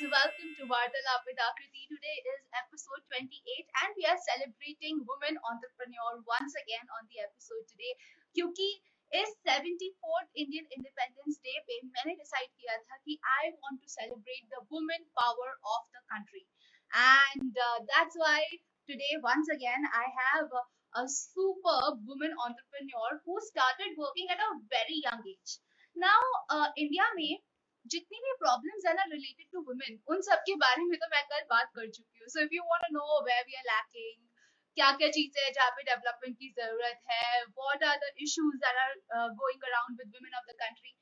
So welcome to Vartalap with Akriti. Today is episode 28 and we are celebrating women entrepreneur once again on the episode today क्योंकि इस 74th Indian Independence Day पे मैंने decide किया I want to celebrate the woman power of the country and uh, that's why today once again I have a, a superb woman entrepreneur who started working at a very young age. Now uh, India में जितनी भी problems है ना related to women उन सब के बारे में तो मैं कल बात कर चुकी हूँ so if you want to know where we are lacking क्या क्या चीज़ें हैं जहाँ पे डेवलपमेंट की ज़रूरत है what are the issues that are going around with women of the country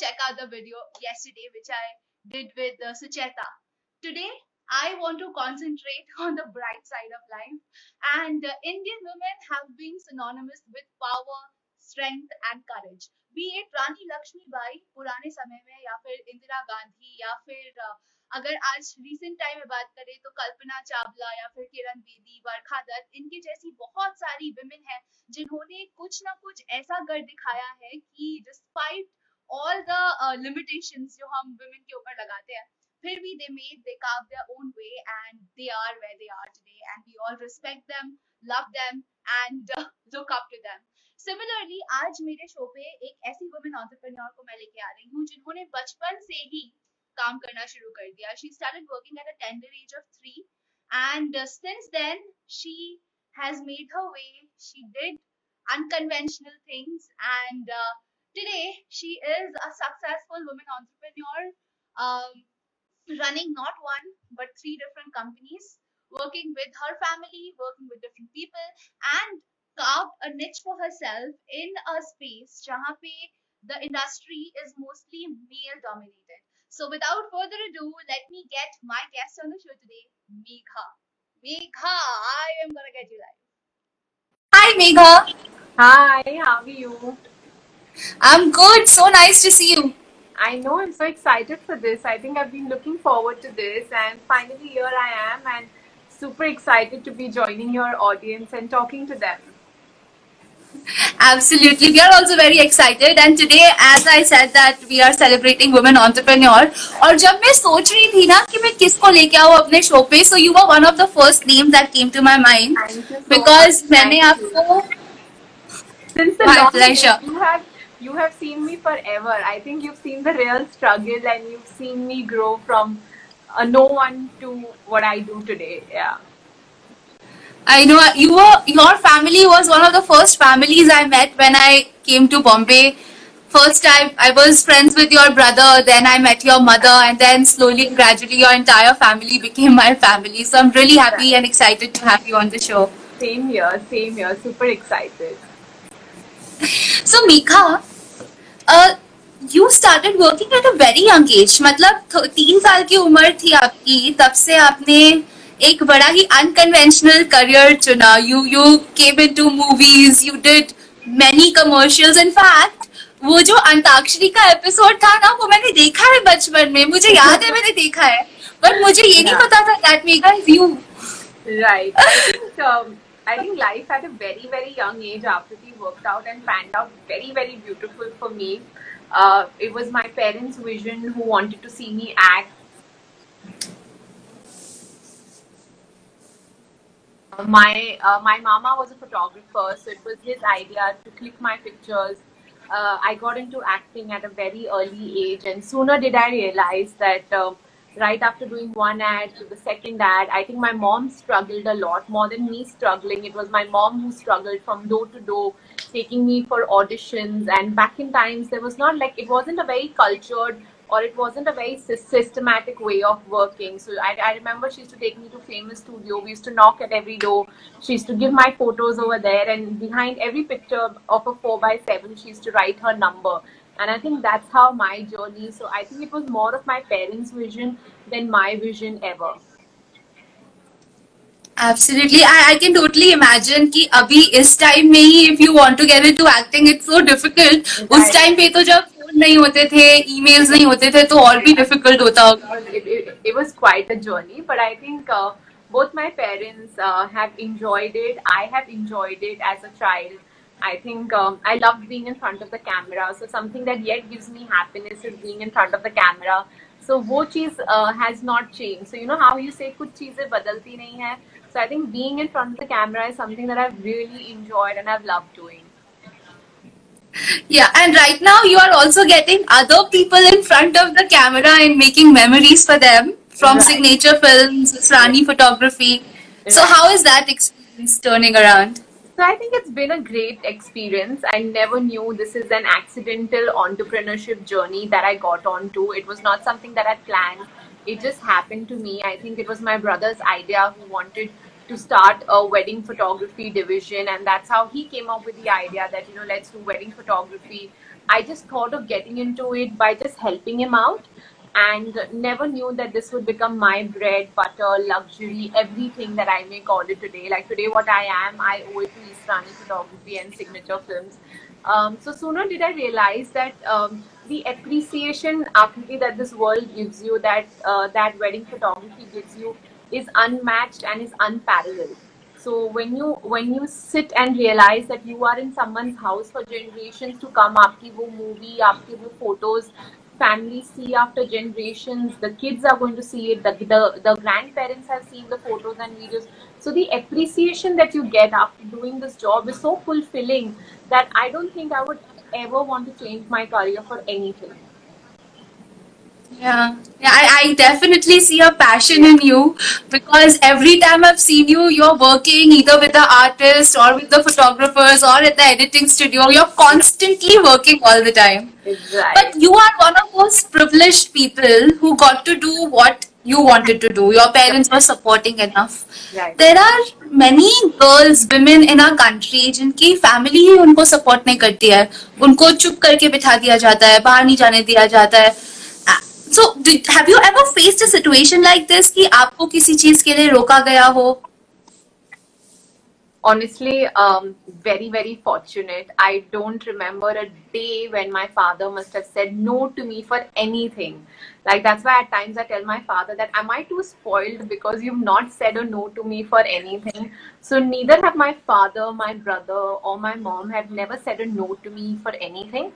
check out the video yesterday which I did with uh, Sucheta. Today I want to concentrate on the bright side of life and uh, Indian women have been synonymous with power, strength and courage. Be at Rani Lakshmibai पुराने समय में, या फिर इंदिरा गांधी, या फिर अगर आज recent time में बात करें तो कल्पना चावला, या फिर किरण बेदी वर्खा दत्त, इनके जैसी बहुत सारी विमेन हैं, जिन्होंने कुछ ना कुछ ऐसा कर दिखाया है कि डिस्पाइट ऑल द लिमिटेशंस जो हम विमेन के ऊपर लगाते हैं, फिर भी they made they carve their own way and they are where they are today and we all respect them love them and look up to them similarly आज मेरे शो पे एक ऐसी वुमेन ऑन्टरप्रेन्योर को मैं लेके आ रही हूँ जिन्होंने बचपन से ही काम करना शुरू कर दिया she started working at a tender age of three and since then she her way she did unconventional things and uh, today she is a successful woman entrepreneur um, running not one but three different companies working with her family working with different people and carved a niche for herself in a space jahan pe the industry is mostly male dominated. So without further ado, let me get my guest on the show today, Megha. Megha, I am gonna get you live. Hi Megha. Hi, how are you? I'm good. So nice to see you. I know I'm so excited for this. I think I've been looking forward to this and finally here I am and super excited to be joining your audience and talking to them. Absolutely. We are also very excited and today as I said that we are celebrating women entrepreneur और जब मैं सोच रही थी ना कि मैं किसको लेके आऊँ अपने शो पे so you were one of the first names that came to my mind so because मैंने आपको Since the my pleasure. You have you have seen me forever. I think you've seen the real struggle and you've seen me grow from a no one to what I do today. Yeah. I know you were your family was one of the first families I met when I came to Bombay. First, I, I was friends with your brother, then I met your mother, and then slowly and gradually your entire family became my family. So I'm really happy and excited to have you on the show. Same here, same here. Super excited. So, Megha, uh, you started working at a very young age. मतलब तीन साल की उम्र थी आपकी तब से आपने एक बड़ा ही अनकन्वेंशनल करियर चुना you you came into movies you did many commercials in fact वो जो अंताक्षरी का एपिसोड था ना वो मैंने देखा है बचपन में मुझे याद है मैंने देखा है बट मुझे ये नहीं पता था that mega is you right I think life at a very, very young age after we worked out and panned out very, very beautiful for me. Uh, it was my parents' vision who wanted to see me act my uh, my mama was a photographer, so it was his idea to click my pictures. Uh, I got into acting at a very early age, and sooner did I realize that uh, right after doing one ad to the second ad, I think my mom struggled a lot more than me struggling. It was my mom who struggled from door to door, taking me for auditions. And back in times, there was not like it wasn't a very cultured or it wasn't a very systematic way of working. So I, I remember she used to take me to famous studio. We used to knock at every door. She used to give my photos over there, and behind every picture of a four by seven, she used to write her number. And I think that's how my journey. So I think it was more of my parents' vision than my vision ever. Absolutely, I, I can totally imagine कि अभी इस time में ही if you want to get into acting, it's so difficult. Right. उस time पे तो जब नहीं होते थे ईमेल्स नहीं होते थे तो और भी डिफ़िकल्ट होता। It was quite a journey but I think both my parents have enjoyed it I have enjoyed it as a child I think I love being in front of the camera so something that yet gives me happiness is being in front of the camera so वो चीज़ has not change so you know how you say कुछ चीज़ें बदलती नहीं है सो I think being in front of the camera is something that I really enjoyed and I love doing Yeah, and right now you are also getting other people in front of the camera and making memories for them from Right. Signature Films, Rani Photography. So Right. how is that experience turning around? So I think it's been a great experience. I never knew this is an accidental entrepreneurship journey that I got onto. It was not something that I planned. It just happened to me. I think it was my brother's idea who wanted to start a wedding photography division and that's how he came up with the idea that you know let's do wedding photography. I just thought of getting into it by just helping him out and never knew that this would become my bread, butter, luxury, everything that I may call it today. Like today, what I am, I owe it to Israni Photography and Signature Films. Um, so sooner did I realize that um, the appreciation actually that this world gives you, that uh, that wedding photography gives you, is unmatched and is unparalleled. So when you when you sit and realize that you are in someone's house for generations to come, आपकी वो movie, आपके वो photos, families see after generations, the kids are going to see it, the, the the grandparents have seen the photos and videos. So the appreciation that you get after doing this job is so fulfilling that I don't think I would ever want to change my career for anything. Yeah, yeah, I, I definitely see a passion in you because every time I've seen you, you're working either with the artist or with the photographers or at the editing studio. You're constantly working all the time. Right. But you are one of those privileged people who got to do what you wanted to do. Your parents were supporting enough. Right. There are many girls, women in our country जिनकी family ही उनको support नहीं करती है उनको चुप करके बिठा दिया जाता है बाहर नहीं जाने दिया जाता है सो have you ever faced a situation like this कि आपको किसी चीज के लिए रोका गया हो honestly um, very very fortunate i don't remember a day when my father must have said no to me for anything like that's why at times i tell my father that am i too spoiled because you've not said a no to me for anything so neither have my father my brother or my mom have never said a no to me for anything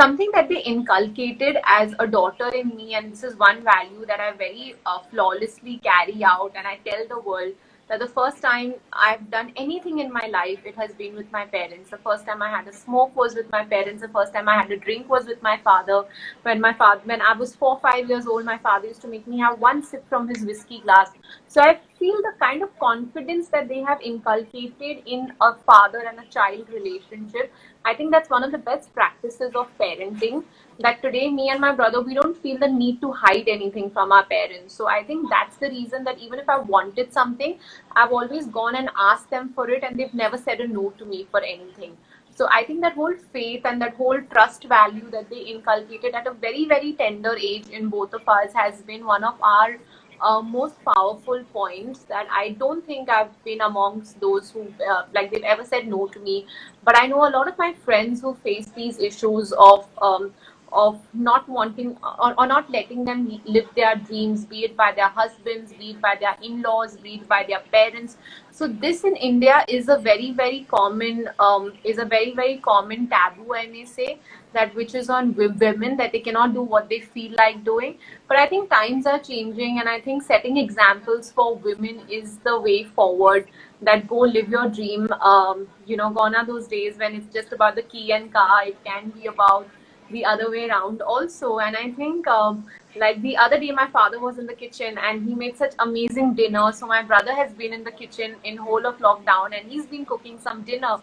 something that they inculcated as a daughter in me and this is one value that i very uh, flawlessly carry out and i tell the world that the first time I've done anything in my life, it has been with my parents. The first time I had a smoke was with my parents. The first time I had a drink was with my father. When my father, when I was four, five years old, my father used to make me have one sip from his whiskey glass. So I feel the kind of confidence that they have inculcated in a father and a child relationship. I think that's one of the best practices of parenting that today me and my brother we don't feel the need to hide anything from our parents so i think that's the reason that even if i wanted something i've always gone and asked them for it and they've never said a no to me for anything so i think that whole faith and that whole trust value that they inculcated at a very very tender age in both of us has been one of our uh, most powerful points that I don't think I've been amongst those who uh, like they've ever said no to me. But I know a lot of my friends who face these issues of um, of not wanting or, or not letting them live their dreams, be it by their husbands, be it by their in-laws, be it by their parents. So this in India is a very very common um, is a very very common taboo. I may say that which is on women that they cannot do what they feel like doing. But I think times are changing, and I think setting examples for women is the way forward. That go live your dream. Um, you know, gone are those days when it's just about the key and car. It can be about the other way around also. And i think um, like the other day my father was in the kitchen and he made such amazing dinner. So my brother has been in the kitchen in whole of lockdown and he's been cooking some dinner.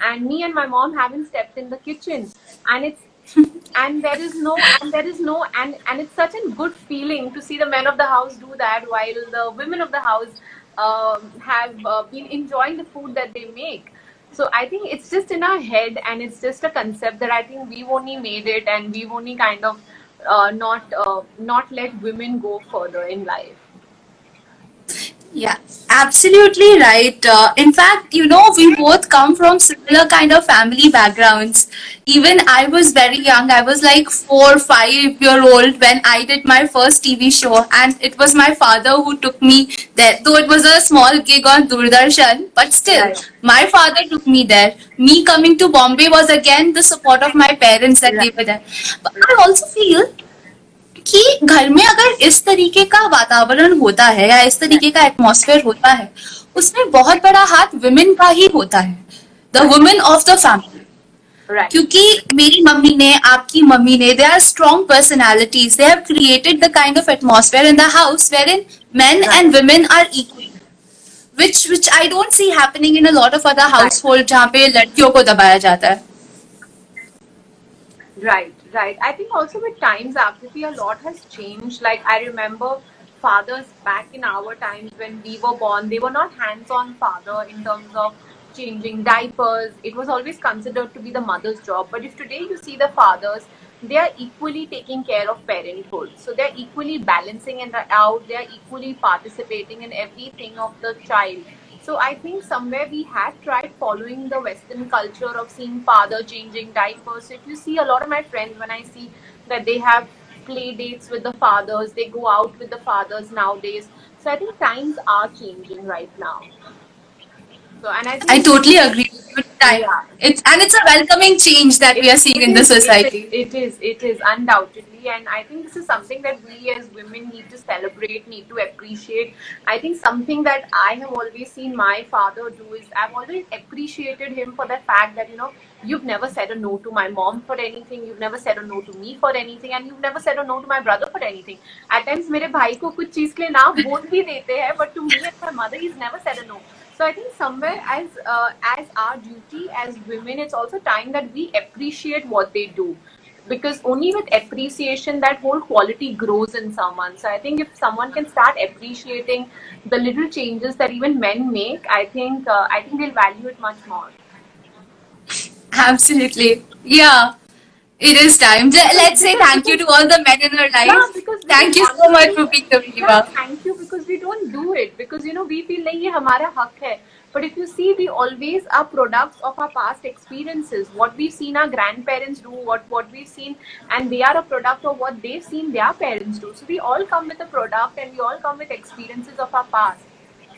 And me and my mom haven't stepped in the kitchen. And it's and there is no and there is no and and it's such a good feeling to see the men of the house do that while the women of the house um, have uh, been enjoying the food that they make so I think it's just in our head, and it's just a concept that I think we've only made it, and we've only kind of uh, not uh, not let women go further in life. Yeah, absolutely right. Uh, in fact, you know, we both come from similar kind of family backgrounds. Even I was very young. I was like four, five year old when I did my first TV show, and it was my father who took me there. Though it was a small gig on Doordarshan, but still, Right. my father took me there. Me coming to Bombay was again the support of my parents that they Right. were there. But I also feel कि घर में अगर इस तरीके का वातावरण होता है या इस तरीके का एटमॉस्फेयर होता है उसमें बहुत बड़ा हाथ वुमेन का ही होता है the women of the family right. क्योंकि मेरी मम्मी ने आपकी मम्मी ने they are strong personalities they have created the kind of atmosphere in the house where in men and women are equal which which I don't see happening in a lot of other household जहाँ पे लड़कियों को दबाया जाता है। Right Right, right. I think also with times, Akriti, a lot has changed. Like I remember fathers back in our times when we were born, they were not hands-on father in terms of changing diapers. It was always considered to be the mother's job. But if today you see the fathers, they are equally taking care of parenthood. So they're equally balancing it out. They are equally participating in everything of the child. So I think somewhere we had tried following the Western culture of seeing father changing diapers. So if you see a lot of my friends, when I see that they have play dates with the fathers, they go out with the fathers nowadays. So I think times are changing right now. So and I I totally agree Time. Yeah. It's and it's a welcoming change that we are seeing in the It is, society. It is, it is undoubtedly, and I think this is something that we as women need to celebrate, need to appreciate. I think something that I have always seen my father do is I've always appreciated him for the fact that you know you've never said a no to my mom for anything, you've never said a no to me for anything, and you've never said a no to my brother for anything. At times मेरे भाई को कुछ चीज के लिए ना बोल भी देते हैं, but to me and my mother, he's never said a no. So I think somewhere as uh, as our duty as women, it's also time that we appreciate what they do, because only with appreciation that whole quality grows in someone. So I think if someone can start appreciating the little changes that even men make, I think uh, I think they'll value it much more. Absolutely. Yeah. It is time. Let's say thank you to all the men in our Yeah, life. because Thank you so much for being the Yeah, Viva. thank you because we don't do it because you know we feel like ये हमारा हक है. But if you see, we always are products of our past experiences. What we've seen our grandparents do, what what we've seen, and they are a product of what they've seen their parents do. So we all come with a product, and we all come with experiences of our past.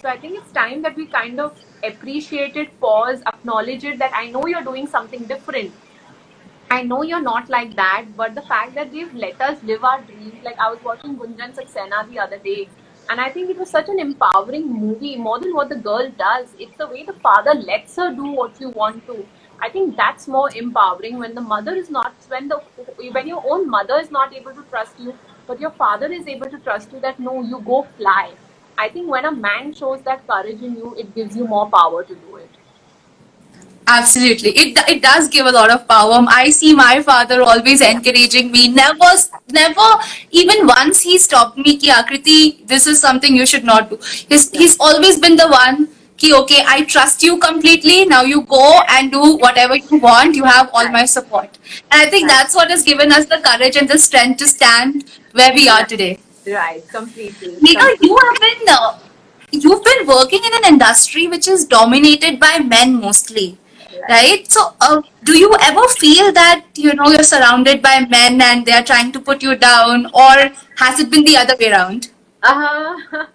So I think it's time that we kind of appreciate it, pause, acknowledge it. That I know you're doing something different. I know you're not like that, but the fact that they've let us live our dreams, like I was watching Gunjan Saxena the other day, and I think it was such an empowering movie, more than what the girl does. It's the way the father lets her do what you want to. I think that's more empowering when the mother is not, when the when your own mother is not able to trust you, but your father is able to trust you that no, you go fly. I think when a man shows that courage in you, it gives you more power to do it. Absolutely. It it does give a lot of power. I see my father always encouraging me. Never never even once he stopped me ki Akriti, this is something you should not do. He's he's always been the one ki okay, I trust you completely. Now you go and do whatever you want. You have all my support. And I think that's what has given us the courage and the strength to stand where we are today. Right, completely. You have been uh, you've been working in an industry which is dominated by men mostly, right? So, uh, do you ever feel that you know you're surrounded by men and they are trying to put you down, or has it been the other way around? Uh,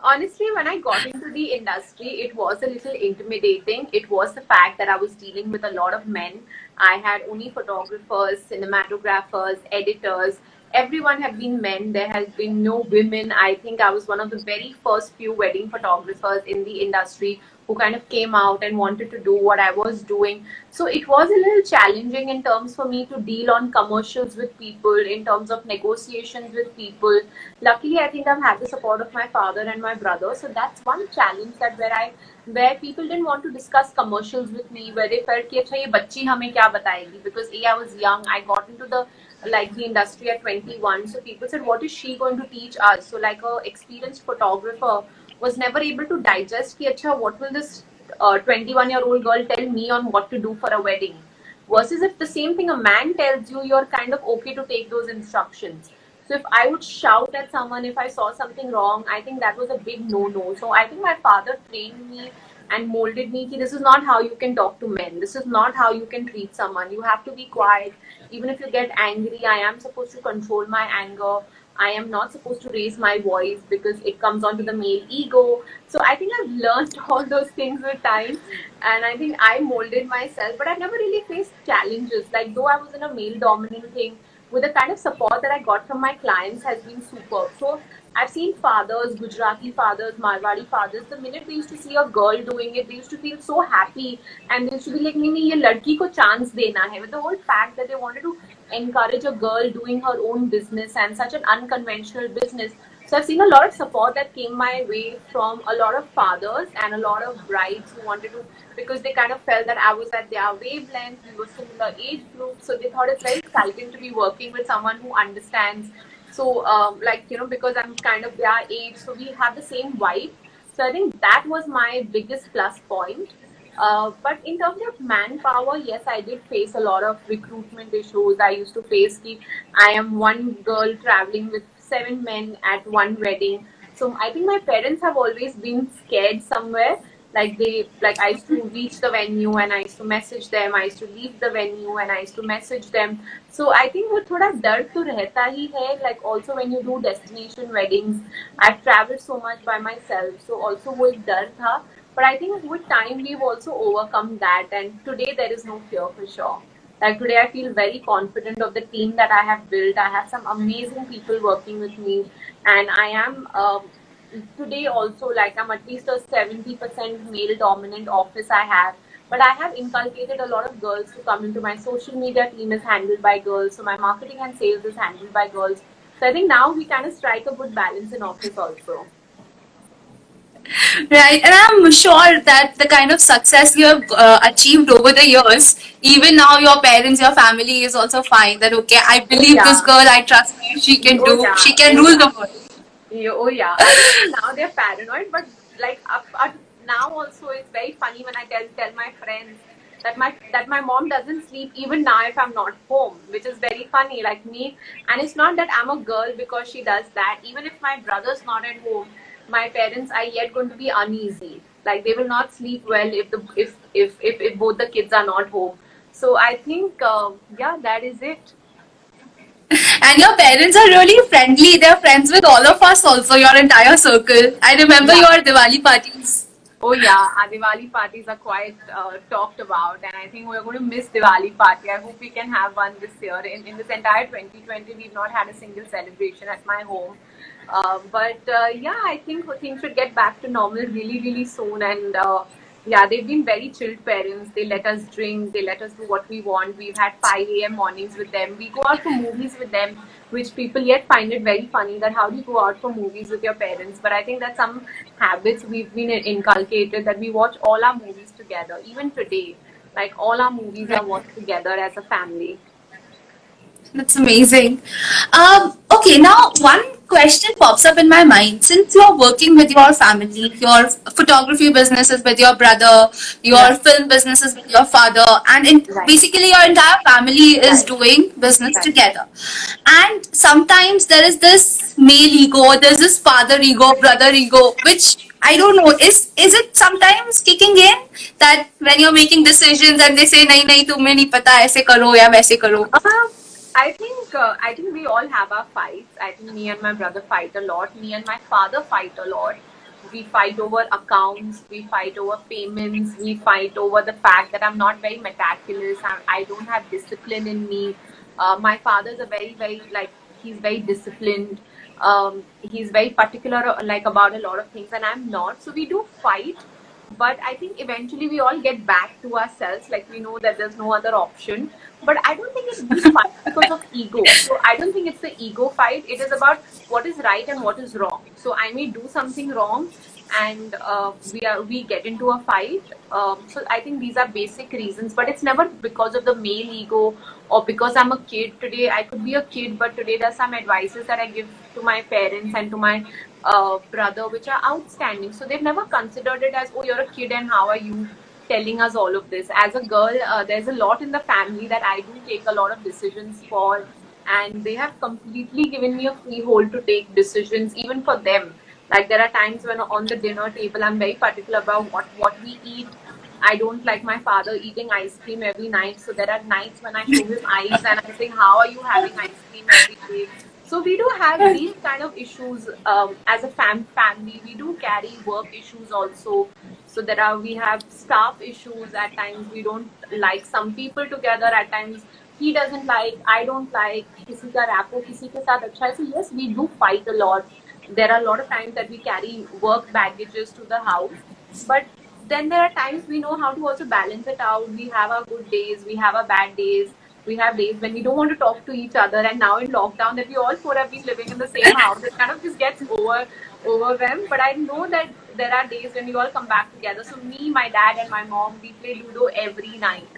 honestly, when I got into the industry, it was a little intimidating. It was the fact that I was dealing with a lot of men. I had only photographers, cinematographers, editors. Everyone have been men. There has been no women. I think I was one of the very first few wedding photographers in the industry who kind of came out and wanted to do what I was doing. So it was a little challenging in terms for me to deal on commercials with people, in terms of negotiations with people. Luckily, I think I've had the support of my father and my brother. So that's one challenge that where I where people didn't want to discuss commercials with me, where they felt कि अच्छा ये बच्ची हमें क्या बताएगी? Because A, I was young, I got into the like the industry at 21. So people said, what is she going to teach us? So like a experienced photographer was never able to digest ki, Acha, what will this 21 uh, year old girl tell me on what to do for a wedding? Versus if the same thing a man tells you you're kind of okay to take those instructions. So if i would shout at someone if i saw something wrong i think that was a big no no so i think my father trained me and molded me this is not how you can talk to men. This is not how you can treat someone. You have to be quiet. Even if you get angry i am supposed to control my anger. I am not supposed to raise my voice because it comes onto the male ego. So I think I've learned all those things with time, and I think I molded myself. But I've never really faced challenges. Like though I was in a male-dominant thing, with the kind of support that I got from my clients has been super. So I've seen fathers, Gujarati fathers, Marwari fathers. The minute they used to see a girl doing it, they used to feel so happy, and they used to be like, "Nee, nee, ye ladki ko chance dena hai." With the whole fact that they wanted to encourage a girl doing her own business and such an unconventional business. So I've seen a lot of support that came my way from a lot of fathers and a lot of brides who wanted to because they kind of felt that I was at their wavelength, we were similar age group, so they thought it's very exciting to be working with someone who understands. So um, like you know because I'm kind of their age, so we have the same vibe. So I think that was my biggest plus point. Uh, but in terms of manpower, yes, I did face a lot of recruitment issues. I used to face ki I am one girl traveling with seven men at one wedding. So I think my parents have always been scared somewhere. Like they, like I used to reach the venue and I used to message them. I used to leave the venue and I used to message them. So I think वो थोड़ा डर तो रहता ही है. Like also when you do destination weddings, I've traveled so much by myself. So also वो एक डर था. But I think with time we've also overcome that, and today there is no fear for sure. Like today, I feel very confident of the team that I have built. I have some amazing people working with me, and I am um, today also like I'm at least a seventy percent male dominant office I have. But I have inculcated a lot of girls to come into my social media team is handled by girls, so my marketing and sales is handled by girls. So I think now we kind of strike a good balance in office also. Right, and I'm sure that the kind of success you have uh, achieved over the years, even now your parents, your family is also fine. That okay, I believe this girl, I trust her, she can Oh do, yeah, she can rule the world. yeah, oh yeah. Now they're paranoid, but like up, up now also it's very funny when I tell tell my friends that my that my mom doesn't sleep even now if I'm not home, which is very funny. Like me, and it's not that I'm a girl because she does that. Even if my brother's not at home, my parents are yet going to be uneasy. Like they will not sleep well if the if if if, if both the kids are not home. So I think uh, yeah, that is it. And your parents are really friendly. They're friends with all of us also, your entire circle. I remember Yeah. your Diwali parties. Oh yeah, our Diwali parties are quite uh, talked about, and I think we're going to miss Diwali party. I hope we can have one this year. In, in this entire 2020, we've not had a single celebration at my home. Uh, but uh, yeah, I think things should get back to normal really, really soon. And uh, yeah, they've been very chilled parents. They let us drink, they let us do what we want. We've had 5 a.m. mornings with them. We go out for movies with them, which people yet find it very funny that how do you go out for movies with your parents? But I think that some habits we've been inculcated that we watch all our movies together, even today. Like all our movies are watched together as a family. That's amazing. Um, okay, now one question pops up in my mind since you're working with your family, your photography business is with your brother, your right. film business is with your father, and in, right. basically your entire family is right. doing business together. And sometimes there is this male ego, there's this father ego, brother ego, which I don't know. Is is it sometimes kicking in that when you're making decisions and they say, "Nahi, nahi, tumhe nahi pata, aise karo ya waise karo." Uh-huh. I think uh, I think we all have our fights. I think me and my brother fight a lot. Me and my father fight a lot. We fight over accounts. We fight over payments. We fight over the fact that I'm not very meticulous. I, I don't have discipline in me. Uh, my father's a very very like he's very disciplined. Um, he's very particular uh, like about a lot of things, and I'm not. So we do fight but I think eventually we all get back to ourselves. Like we know that there's no other option. But I don't think it's because of ego. So I don't think it's the ego fight. It is about what is right and what is wrong. So I may do something wrong, and uh, we are we get into a fight. Um, so I think these are basic reasons. But it's never because of the male ego or because I'm a kid today. I could be a kid, but today there's some advices that I give to my parents and to my uh, brother, which are outstanding. So they've never considered it as, oh, you're a kid and how are you telling us all of this? As a girl, uh, there's a lot in the family that I do take a lot of decisions for, and they have completely given me a free hold to take decisions, even for them. Like there are times when on the dinner table, I'm very particular about what what we eat. I don't like my father eating ice cream every night. So there are nights when I show him ice and I'm saying, How are you having ice cream every day? So we do have these kind of issues um, as a fam- family. We do carry work issues also. So there are we have staff issues at times. We don't like some people together at times. he doesn't like, I don't like, किसी का rapport किसी के साथ अच्छा है. So yes, we do fight a lot. There are a lot of times that we carry work baggages to the house, but then there are times we know how to also balance it out. We have our good days, we have our bad days. we have days when we don't want to talk to each other, and now in lockdown, that we all four have been living in the same house, it kind of just gets over overwhelmed. But I know that there are days when we all come back together. So me, my dad, and my mom, we play Ludo every night.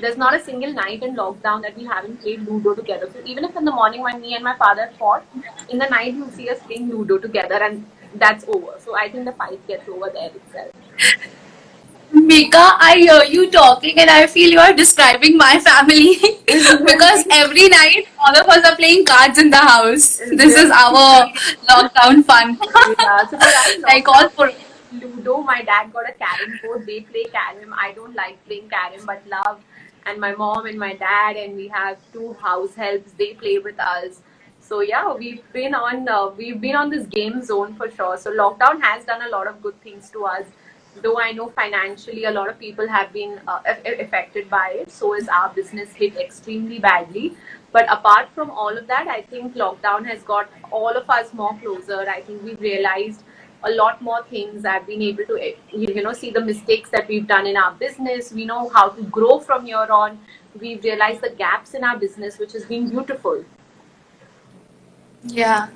There's not a single night in lockdown that we haven't played Ludo together. So even if in the morning when me and my father fought, in the night you'll see us playing Ludo together, and that's over. So I think the fight gets over there itself. Megha, I hear you talking and I feel you are describing my family because every night all of us are playing cards in the house. This is our lockdown fun. Yeah, so for us, like all for Ludo, my dad got a carom board. They play carom. I don't like playing carom, but love. And my mom and my dad, and we have two house helps. They play with us. So yeah, we've been on uh, we've been on this game zone for sure. So lockdown has done a lot of good things to us. Though I know financially a lot of people have been uh, affected by it, so is our business hit extremely badly. But apart from all of that, I think lockdown has got all of us more closer. I think we've realized a lot more things. I've been able to, eh, you know, see the mistakes that we've done in our business. We know how to grow from here on. We've realized the gaps in our business, which has been beautiful. Yeah.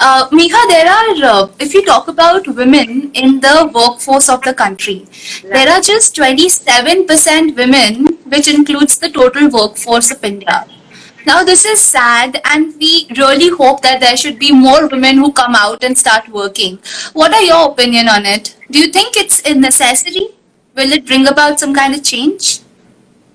Uh, Megha, there are, uh, if you talk about women in the workforce of the country, there are just 27% women, which includes the total workforce of India. Now, this is sad, and we really hope that there should be more women who come out and start working. What are your opinion on it? Do you think it's a necessity? Will it bring about some kind of change?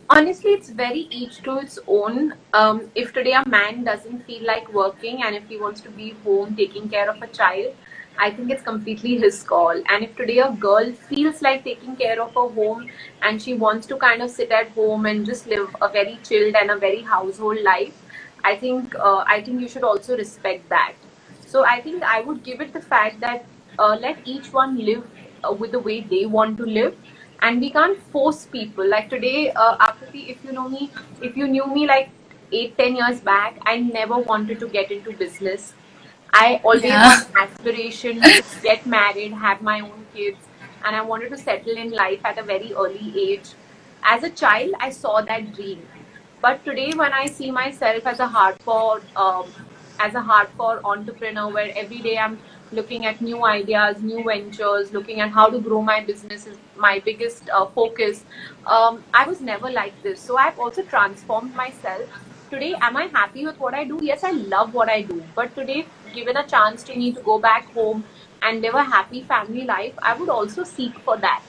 Honestly, it's very each to its own. Um, if today a man doesn't feel like working and if he wants to be home taking care of a child, I think it's completely his call. And if today a girl feels like taking care of her home and she wants to kind of sit at home and just live a very chilled and a very household life, I think uh, I think you should also respect that. So I think I would give it the fact that uh, let each one live uh, with the way they want to live and we can't force people. Like today uh, Akriti, if you know me if you knew me like eight ten years back i never wanted to get into business. I always Yeah. had aspiration to get married have my own kids and i wanted to settle in life at a very early age. As a child i saw that dream. But today when i see myself as a hardcore um, as a hardcore entrepreneur where every day i'm looking at new ideas new ventures looking at how to grow my business is my biggest uh, focus. Um, i was never like this. So i've also transformed myself. Today am i happy with what i do? Yes i love what i do. But today given a chance to me to go back home and live a happy family life i would also seek for that.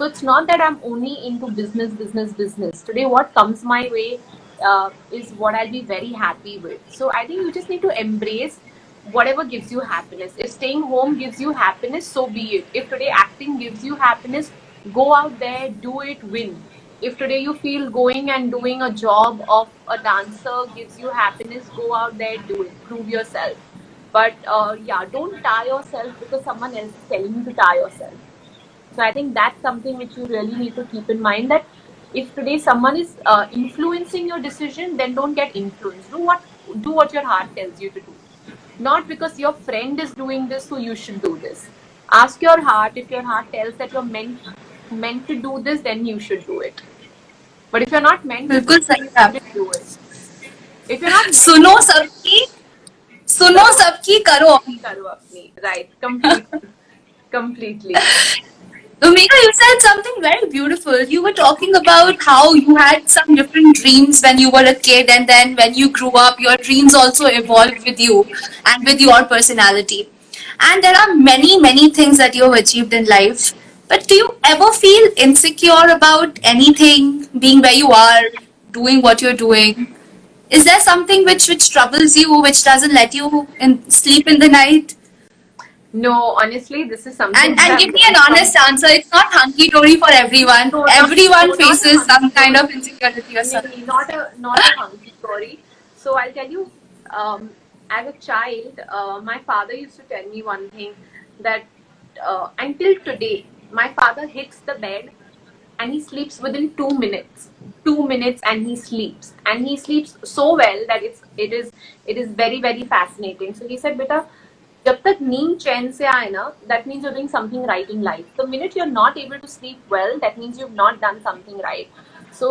So it's not that I'm only into business, business, business. Today, what comes my way uh, is what I'll be very happy with. So I think you just need to embrace whatever gives you happiness. If staying home gives you happiness, so be it. If today acting gives you happiness, go out there, do it, win. If today you feel going and doing a job of a dancer gives you happiness, go out there, do it, prove yourself. But uh, yeah, don't tie yourself because someone else is telling you to tie yourself. So I think that's something which you really need to keep in mind that if today someone is uh, influencing your decision, then don't get influenced. Do what do what your heart tells you to do. Not because your friend is doing this, so you should do this. Ask your heart. If your heart tells that you're meant meant to do this, then you should do it. But if you're not meant to do बिल्कुल it, do it. If you're not सुनो सबकी सुनो सबकी करो अपनी to karo apni. Right. Completely. Umika, you said something very beautiful. You were talking about how you had some different dreams when you were a kid, and then when you grew up, your dreams also evolved with you and with your personality. And there are many, many things that you have achieved in life. But do you ever feel insecure about anything, being where you are, doing what you're doing? Is there something which which troubles you, which doesn't let you in, sleep in the night? No, honestly, this is something And and give me an honest answer. It's not hunky dory for everyone. No, Everyone no, faces some kind of insecurity or something. Not a not a hunky story. So I'll tell you, um, as a child, uh, my father used to tell me one thing that uh, until today, my father hits the bed and he sleeps within two minutes. two minutes and he sleeps and he sleeps so well that it's it is it is very very fascinating so he said beta जब तक नींद चैन से आए ना that means you doing something right in life the minute you are not able to sleep well that means you not done something right so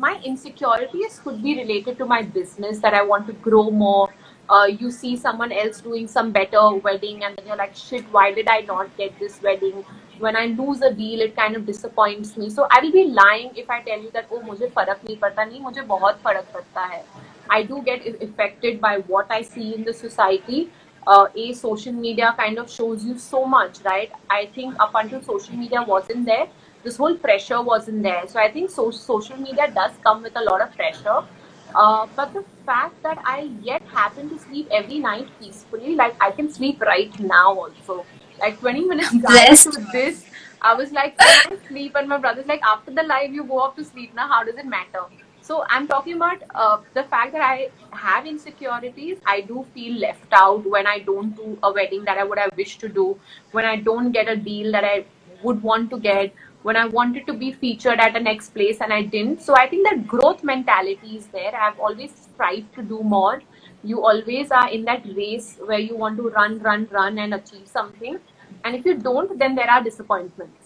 my insecurities could be related to my business that I want to grow more Uh, you see someone else doing some better wedding and then you're like shit why did i not get this wedding when i lose a deal it kind of disappoints me so i will be lying if i tell you that oh mujhe farak nahi padta nahi mujhe bahut farak padta hai i do get affected by what i see in the society Uh, a social media kind of shows you so much, right? I think up until social media wasn't there, this whole pressure wasn't there. So I think so- social media does come with a lot of pressure. Uh, but the fact that I yet happen to sleep every night peacefully, like I can sleep right now also. Like 20 minutes prior Blessed. to this, I was like, I sleep? And my brother's like, after the live, you go off to sleep now. How does it matter? So I'm talking about uh, the fact that I have insecurities. I do feel left out when I don't do a wedding that I would have wished to do, when I don't get a deal that I would want to get, when I wanted to be featured at the next place and I didn't. So I think that growth mentality is there. I've always strived to do more. You always are in that race where you want to run, run, run and achieve something. And if you don't, then there are disappointments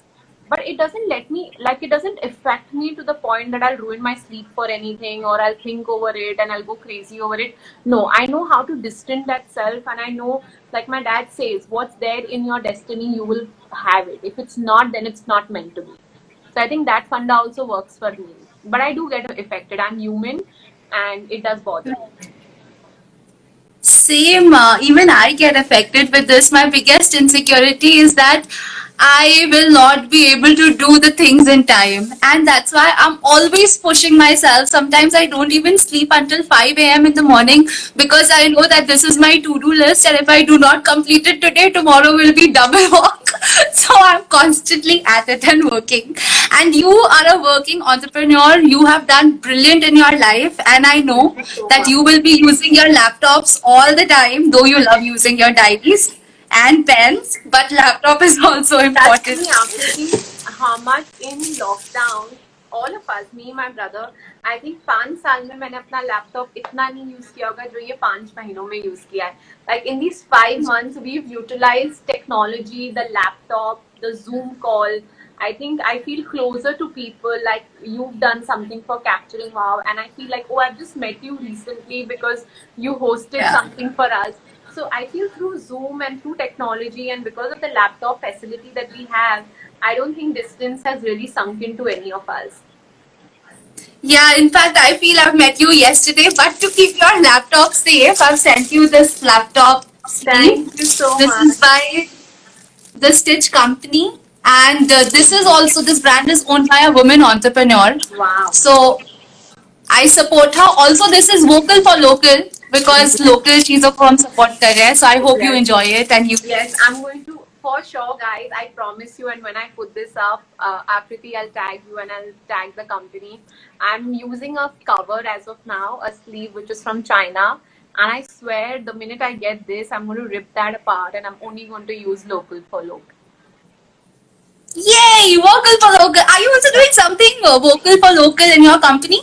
but it doesn't let me like it doesn't affect me to the point that i'll ruin my sleep for anything or i'll think over it and i'll go crazy over it. No i know how to distance that self and i know like my dad says what's there in your destiny you will have it. If it's not then it's not meant to be. So i think that funda also works for me. But i do get affected. I'm human and it does bother me. Same, uh, even I get affected with this. My biggest insecurity is that I will not be able to do the things in time. And that's why I'm always pushing myself. Sometimes I don't even sleep until 5 a.m. in the morning because I know that this is my to do list. And if I do not complete it today, tomorrow will be double work. so I'm constantly at it and working. And you are a working entrepreneur. You have done brilliant in your life. And I know that you will be using your laptops all the time, though you love using your diaries and pens, but laptop is also Touch important. me Akriti, how much in lockdown all of us me my brother I think पाँच साल में मैंने अपना laptop इतना नहीं use किया होगा जो ये पाँच महीनों में यूज किया है like in these five months we've utilized technology the laptop the zoom call I think I feel closer to people like you've done something for capturing wow and I feel like oh I've just met you recently because you hosted Yeah. something for us so I feel through Zoom and through technology and because of the laptop facility that we have, I don't think distance has really sunk into any of us. Yeah, in fact, I feel I've met you yesterday, but to keep your laptop safe, I've sent you this laptop sleeve. Thank you so This much. is by the Stitch Company, and uh, this is also this brand is owned by a woman entrepreneur. Wow. So I support her. Also, this is vocal for local because local she's a firm support career. So I hope you enjoy it and you. Yes, I'm going to for sure, guys. I promise you. And when I put this up, uh, Akriti, I'll tag you and I'll tag the company. I'm using a cover as of now, a sleeve which is from China. And I swear, the minute I get this, I'm going to rip that apart and I'm only going to use local for local. Yay! Vocal for local. Are you also doing something uh, vocal for local in your company?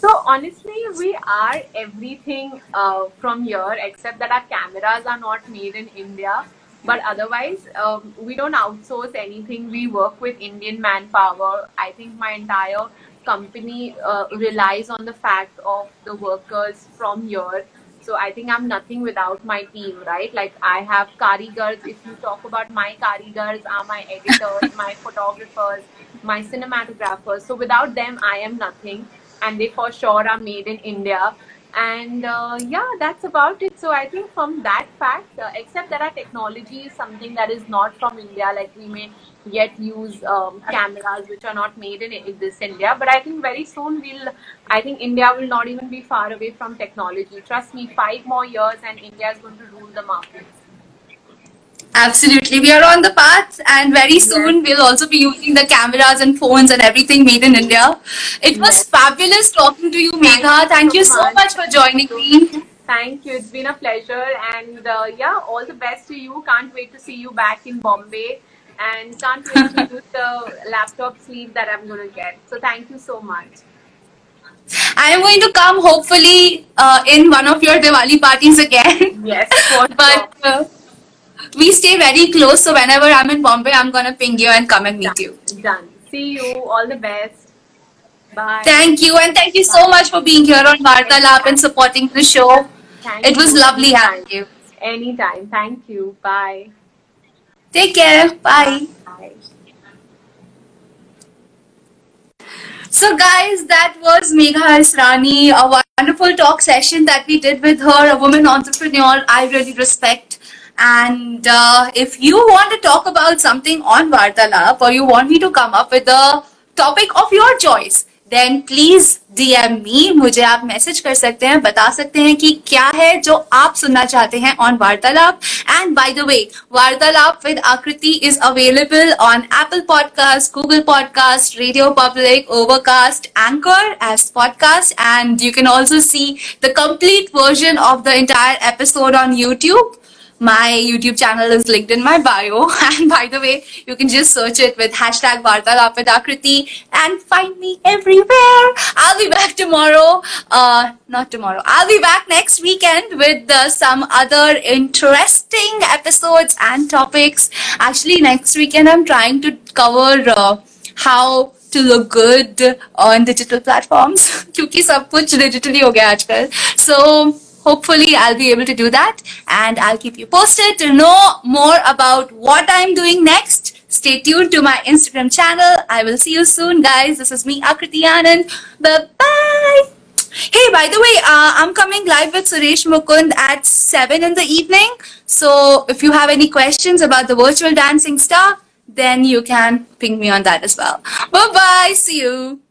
So honestly, we are everything uh, from here except that our cameras are not made in India. But otherwise, um, we don't outsource anything. We work with Indian manpower. I think my entire company uh, relies on the fact of the workers from here. So I think I'm nothing without my team, right? Like I have karigars. If you talk about my karigars, are my editors, my photographers, my cinematographers. So without them, I am nothing and they for sure are made in India. And uh, yeah, that's about it. So I think from that fact, uh, except that our technology is something that is not from India, like we may yet use um, cameras which are not made in, in this India. But I think very soon we'll, I think India will not even be far away from technology. Trust me, five more years and India is going to rule the market. Absolutely. We are on the path, and very soon we'll also be using the cameras and phones and everything made in India. It was fabulous talking to you, Megha. Thank you so much. for joining me. Thank you. It's been a pleasure. And uh, yeah, all the best to you. Can't wait to see you back in Bombay. And can't wait to use the laptop sleeve that I'm going to get. So thank you so much. I am going to come hopefully uh, in one of your Diwali parties again. Yes, but uh, we stay very close, so whenever I'm in Bombay, I'm gonna ping you and come and meet you. Done. See you. All the best. Bye. Thank you, and thank you so much for being here on Vartalap and supporting the show. Thank It was lovely having Anytime. you. Anytime. Thank you. Bye. Take care. Bye. Bye. So, guys, that was Megha Israni, a wonderful talk session that we did with her, a woman entrepreneur I really respect. And uh, if you want to talk about something on Vartalap or you want me to come up with a topic of your choice, then please DM me. मुझे आप message कर सकते हैं बता सकते हैं कि क्या है जो आप सुनना चाहते हैं on वार्तालाप एंड बाय द वे वार्तालाप with आकृति is available on Apple Podcast, Google Podcast, Radio Public, Overcast, Anchor as podcast, and you can also see the complete version of the entire episode on YouTube. My YouTube channel is linked in my bio. And by the way, you can just search it with hashtag VartalapWithAkriti and find me everywhere. I'll be back tomorrow. Uh, not tomorrow. I'll be back next weekend with uh, some other interesting episodes and topics. Actually, next weekend I'm trying to cover uh, how to look good on digital platforms क्योंकि सब कुछ digitally हो गया आजकल सो so, hopefully I'll be able to do that and I'll keep you posted to know more about what I'm doing next stay tuned to my Instagram channel I will see you soon guys this is me Akriti Anand bye bye Hey, by the way, uh, I'm coming live with Suresh Mukund at 7 in the evening. So if you have any questions about the virtual dancing star, then you can ping me on that as well. Bye bye. See you.